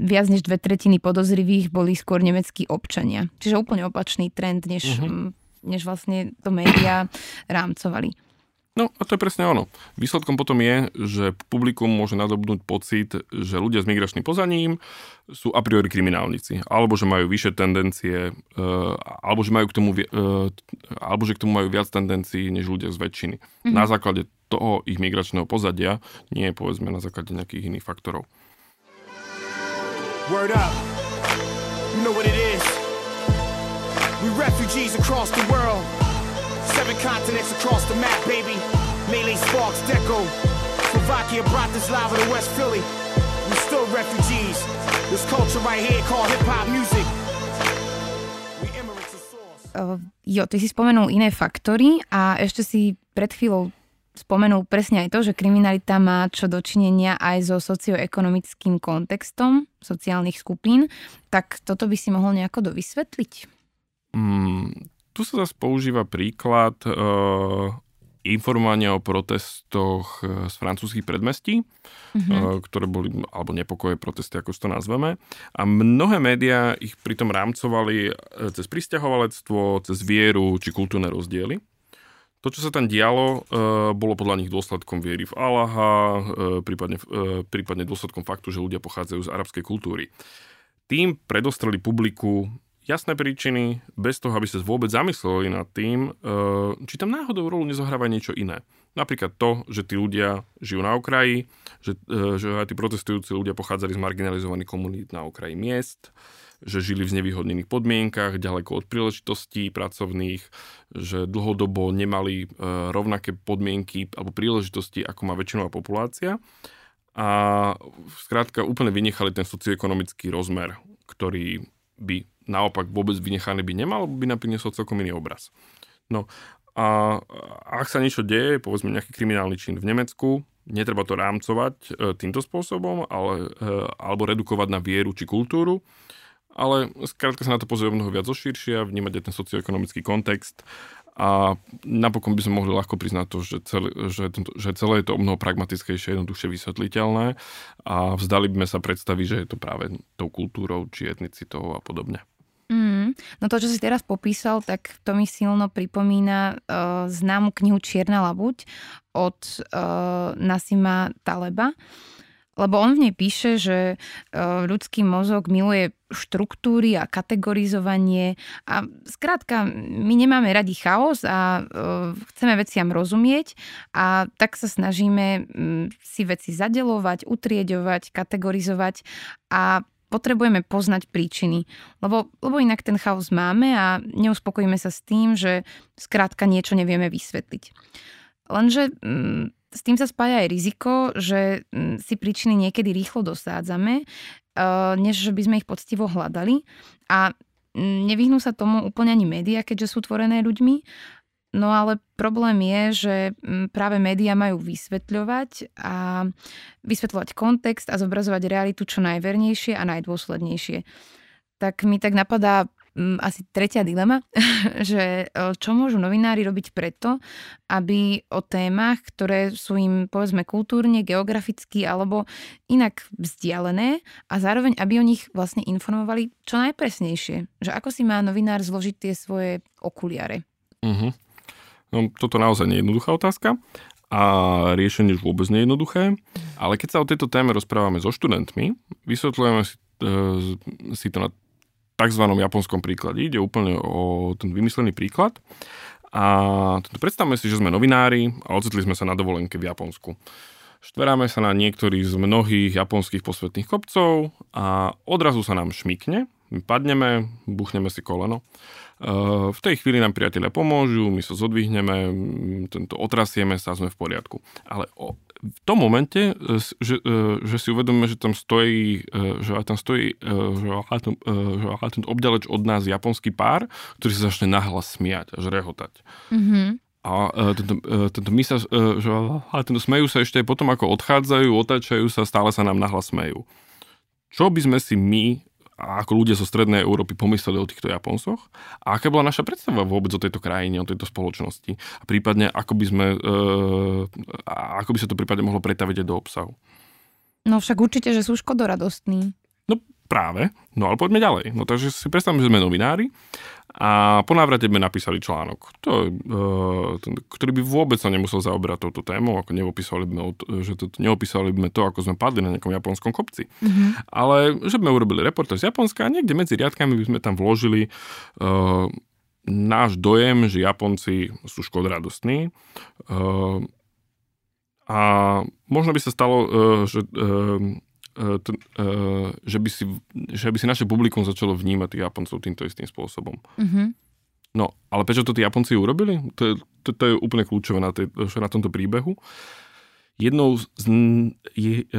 viac než dve tretiny podozrivých boli skôr nemeckí občania. Čiže úplne opačný trend, než uh-huh než vlastne to médiá rámcovali. No a to je presne ono. Výsledkom potom je, že publikum môže nadobnúť pocit, že ľudia s migračným pozaním sú a priori kriminálnici, alebo že majú vyššie tendencie, uh, alebo, že majú k tomu, uh, alebo že k tomu majú viac tendencií než ľudia z väčšiny. Mm-hmm. Na základe toho ich migračného pozadia, nie povedzme na základe nejakých iných faktorov. Word up. Refugees across the world. Seven continents across the map, baby. Melee Sparks, Deco. Slovakia, Bratislava to West Philly. We still refugees. This culture right here called hip-hop music. Uh, jo, ty si spomenul iné faktory a ešte si pred chvíľou spomenul presne aj to, že kriminalita má čo dočinenia aj so socioekonomickým kontextom sociálnych skupín, tak toto by si mohol nejako dovysvetliť? Mm, tu sa zase používa príklad e, informovania o protestoch e, z francúzských predmestí, mm-hmm. ktoré boli, alebo nepokoje protesty, ako to nazveme. A mnohé médiá ich pritom rámcovali e, cez pristahovalectvo, cez vieru či kultúrne rozdiely. To, čo sa tam dialo, bolo podľa nich dôsledkom viery v Allaha, prípadne, prípadne dôsledkom faktu, že ľudia pochádzajú z arabskej kultúry. Tým predostreli publiku jasné príčiny, bez toho, aby sa vôbec zamysleli nad tým, eh, či tam náhodou rolu nezohráva niečo iné. Napríklad to, že tí ľudia žijú na okraji, že, eh, že aj tí protestujúci ľudia pochádzali z marginalizovaných komunít na okraji miest, že žili v znevýhodnených podmienkach, ďaleko od príležitostí pracovných, že dlhodobo nemali eh, rovnaké podmienky alebo príležitosti, ako má väčšinová populácia. A skrátka úplne vynechali ten socioekonomický rozmer, ktorý by naopak vôbec vynechaný by nemal, by napriniesol celkom iný obraz. No a ak sa niečo deje, povedzme nejaký kriminálny čin v Nemecku, netreba to rámcovať e, týmto spôsobom, ale, e, alebo redukovať na vieru či kultúru, ale skrátka sa na to pozrieť mnoho viac zoširšia, vnímať aj ten socioekonomický kontext a napokon by sme mohli ľahko priznať to, že celé, že, tento, že celé je to o mnoho pragmatickejšie, jednoduchšie vysvetliteľné a vzdali by sme sa predstaviť, že je to práve tou kultúrou či etnicitou a podobne. No to, čo si teraz popísal, tak to mi silno pripomína uh, známu knihu Čierna labuť od uh, Nasima Taleba. Lebo on v nej píše, že uh, ľudský mozog miluje štruktúry a kategorizovanie a skrátka my nemáme radi chaos a uh, chceme veciam rozumieť a tak sa snažíme um, si veci zadelovať, utrieďovať, kategorizovať a potrebujeme poznať príčiny, lebo, lebo inak ten chaos máme a neuspokojíme sa s tým, že skrátka niečo nevieme vysvetliť. Lenže mm, s tým sa spája aj riziko, že mm, si príčiny niekedy rýchlo dosádzame, uh, než že by sme ich poctivo hľadali a mm, nevyhnú sa tomu úplne ani médiá, keďže sú tvorené ľuďmi No ale problém je, že mm, práve médiá majú vysvetľovať a vysvetľovať kontext a zobrazovať realitu čo najvernejšie a najdôslednejšie. Tak mi tak napadá mm, asi tretia dilema, že e, čo môžu novinári robiť preto, aby o témach, ktoré sú im povedzme kultúrne, geograficky alebo inak vzdialené a zároveň, aby o nich vlastne informovali čo najpresnejšie. Že ako si má novinár zložiť tie svoje okuliare. Uh-huh. No, toto naozaj nie je jednoduchá otázka a riešenie už vôbec nie je jednoduché, ale keď sa o tejto téme rozprávame so študentmi, vysvetľujeme si, e, si to na tzv. japonskom príklade. Ide úplne o ten vymyslený príklad. A predstavme si, že sme novinári a ocitli sme sa na dovolenke v Japonsku. Štveráme sa na niektorých z mnohých japonských posvetných kopcov a odrazu sa nám šmikne, my padneme, buchneme si koleno v tej chvíli nám priatelia pomôžu, my sa zodvihneme, tento, otrasieme sa sme v poriadku. Ale o, v tom momente, e, že, e, že si uvedomíme, že tam stojí, že tam stojí že, že ten obďaleč od nás japonský pár, ktorý sa začne nahlas smiať a žrehotať. Mm-hmm. A tento, tento my sa, že, tento smejú sa ešte aj potom, ako odchádzajú, otáčajú sa, stále sa nám nahlas smejú. Čo by sme si my a ako ľudia zo strednej Európy pomysleli o týchto Japoncoch a aká bola naša predstava vôbec o tejto krajine, o tejto spoločnosti a prípadne ako by sme, e, ako by sa to prípadne mohlo pretaviť aj do obsahu. No však určite, že sú škodoradostní. No práve, no ale poďme ďalej. No takže si predstavme, že sme novinári a po návrate sme napísali článok, to, ten, ktorý by vôbec sa nemusel zaoberať touto témou, ako neopísali by, že to, neopísali by to, ako sme padli na nejakom japonskom kopci. Mm-hmm. Ale že sme urobili reportáž z Japonska a niekde medzi riadkami by sme tam vložili uh, náš dojem, že Japonci sú škodradostní. Uh, a možno by sa stalo, uh, že uh, t, uh, že, by si, že by si naše publikum začalo vnímať tých Japoncov týmto istým spôsobom. Mm-hmm. No, ale prečo to tí Japonci urobili? To je, to, to je úplne kľúčové na, tej, na tomto príbehu. Jednou z, je,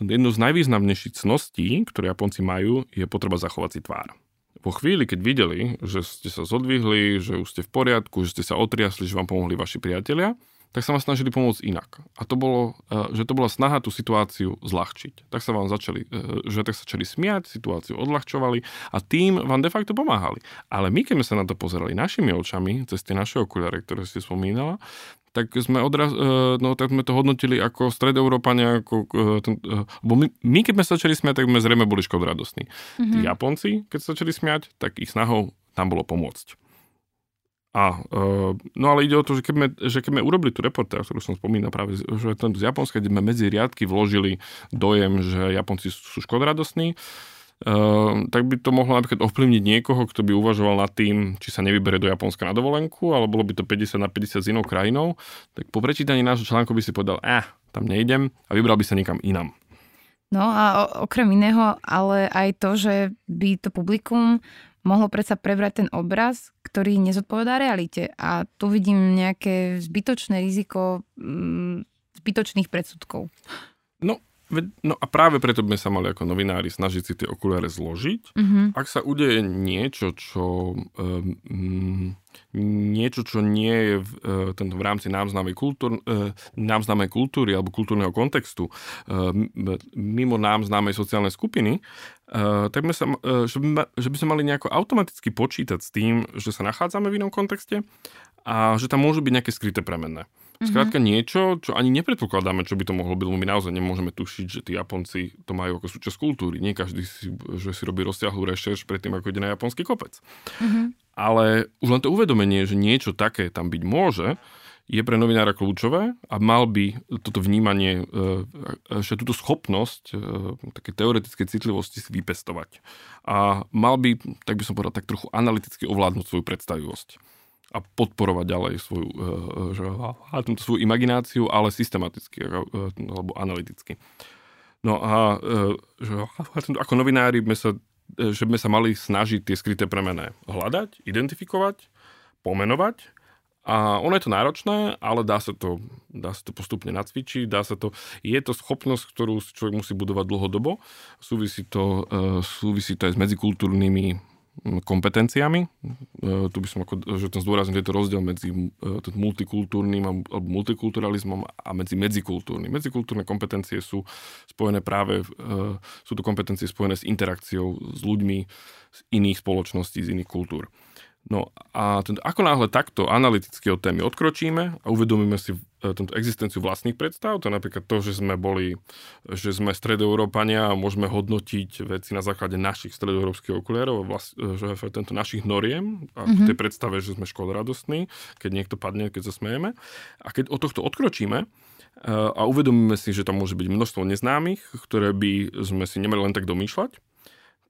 jednou z najvýznamnejších cností, ktoré Japonci majú, je potreba zachovať si tvár. Po chvíli, keď videli, že ste sa zodvihli, že už ste v poriadku, že ste sa otriasli, že vám pomohli vaši priatelia, tak sa vám snažili pomôcť inak. A to bolo, e, že to bola snaha tú situáciu zľahčiť. Tak sa vám začali, e, že tak začali smiať, situáciu odľahčovali a tým vám de facto pomáhali. Ale my, keď sme sa na to pozerali našimi očami, cez tie naše okuliare, ktoré si spomínala, tak sme, odraz, e, no, tak sme to hodnotili ako stredeurópania, ako, ten, bo my, my, keď sme začali smiať, tak sme zrejme boli škodradostní. Mm-hmm. Tí Japonci, keď sa začali smiať, tak ich snahou tam bolo pomôcť. A, uh, no ale ide o to, že keď sme, že keď sme urobili tú reportáž, ktorú som spomínal práve, že ten z Japonska, kde sme medzi riadky vložili dojem, že Japonci sú škodradosní, Uh, tak by to mohlo napríklad ovplyvniť niekoho, kto by uvažoval nad tým, či sa nevybere do Japonska na dovolenku, ale bolo by to 50 na 50 s inou krajinou, tak po prečítaní nášho článku by si povedal, eh, tam nejdem a vybral by sa niekam inam. No a okrem iného, ale aj to, že by to publikum mohlo predsa prebrať ten obraz, ktorý nezodpovedá realite. A tu vidím nejaké zbytočné riziko mm, zbytočných predsudkov. No, no a práve preto by sme sa mali ako novinári snažiť si tie okuliare zložiť. Mm-hmm. Ak sa udeje niečo, čo um, niečo, čo nie je v, uh, tento, v rámci nám známej, kultúr, uh, nám známej kultúry alebo kultúrneho kontextu, uh, mimo nám známej sociálnej skupiny, uh, tak by sa, že by sme mali nejako automaticky počítať s tým, že sa nachádzame v inom kontexte a že tam môžu byť nejaké skryté premenné. Mhm. Skrátka niečo, čo ani nepredpokladáme, čo by to mohlo byť, lebo my naozaj nemôžeme tušiť, že tí Japonci to majú ako súčasť kultúry. Nie každý si, že si robí rozsiahlu rešerš predtým, ako ide na japonský kopec. Mm-hmm. Ale už len to uvedomenie, že niečo také tam byť môže, je pre novinára kľúčové a mal by toto vnímanie, e, že túto schopnosť e, také teoretickej citlivosti si vypestovať. A mal by, tak by som povedal, tak trochu analyticky ovládnuť svoju predstavivosť a podporovať ďalej svoju, e, že, svoju imagináciu, ale systematicky e, alebo analyticky. No a že, ako novinári sme sa, že by sa mali snažiť tie skryté premené hľadať, identifikovať, pomenovať a ono je to náročné, ale dá sa to, dá sa to postupne nacvičiť, dá sa to, je to schopnosť, ktorú človek musí budovať dlhodobo. Súvisí to, súvisí to aj s medzikultúrnymi kompetenciami. E, tu by som ako, že ten zdôraznil, je to rozdiel medzi e, multikultúrnym alebo multikulturalizmom a medzi medzikultúrnym. Medzikultúrne kompetencie sú spojené práve, e, sú to kompetencie spojené s interakciou s ľuďmi z iných spoločností, z iných kultúr. No a ten, ako náhle takto analyticky od témy odkročíme a uvedomíme si e, tento existenciu vlastných predstav, to je napríklad to, že sme boli, že sme stredoeurópania a môžeme hodnotiť veci na základe našich stredoeurópskych okuliarov, vlast, e, že tento našich noriem a mm-hmm. tej predstave, že sme škodoradostní, keď niekto padne, keď sa smejeme. A keď od tohto odkročíme, e, a uvedomíme si, že tam môže byť množstvo neznámych, ktoré by sme si nemali len tak domýšľať,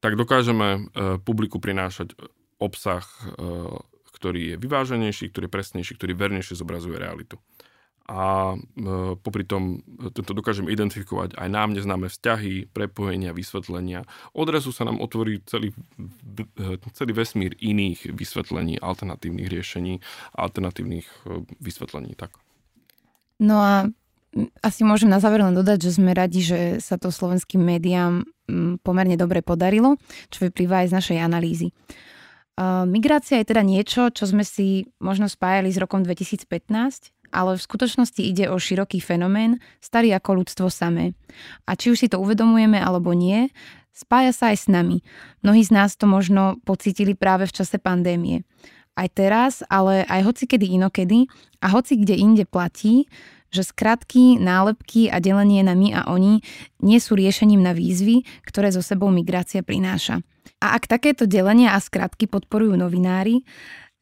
tak dokážeme publiku prinášať obsah, e, ktorý je vyváženejší, ktorý je presnejší, ktorý vernejšie zobrazuje realitu. A e, popri tom e, tento dokážeme identifikovať aj nám neznáme vzťahy, prepojenia, vysvetlenia. Odrazu sa nám otvorí celý, celý vesmír iných vysvetlení, alternatívnych riešení, alternatívnych vysvetlení. Tak. No a asi môžem na záver len dodať, že sme radi, že sa to slovenským médiám pomerne dobre podarilo, čo vyplýva aj z našej analýzy. Migrácia je teda niečo, čo sme si možno spájali s rokom 2015, ale v skutočnosti ide o široký fenomén, starý ako ľudstvo samé. A či už si to uvedomujeme alebo nie, spája sa aj s nami. Mnohí z nás to možno pocítili práve v čase pandémie. Aj teraz, ale aj hoci kedy inokedy a hoci kde inde platí, že skratky, nálepky a delenie na my a oni nie sú riešením na výzvy, ktoré zo sebou migrácia prináša. A ak takéto delenia a skratky podporujú novinári,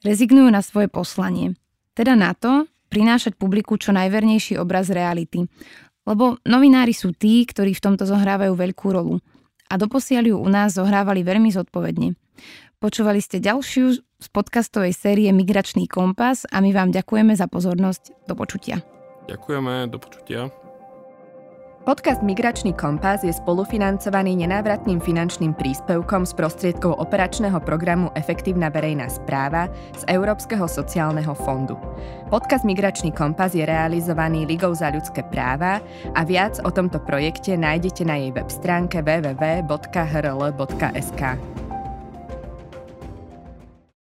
rezignujú na svoje poslanie. Teda na to, prinášať publiku čo najvernejší obraz reality. Lebo novinári sú tí, ktorí v tomto zohrávajú veľkú rolu. A doposiaľ ju u nás zohrávali veľmi zodpovedne. Počúvali ste ďalšiu z podcastovej série Migračný kompas a my vám ďakujeme za pozornosť. Do počutia. Ďakujeme, do počutia. Podcast Migračný kompas je spolufinancovaný nenávratným finančným príspevkom z prostriedkov operačného programu Efektívna verejná správa z Európskeho sociálneho fondu. Podcast Migračný kompas je realizovaný Ligou za ľudské práva a viac o tomto projekte nájdete na jej web stránke www.hrl.sk.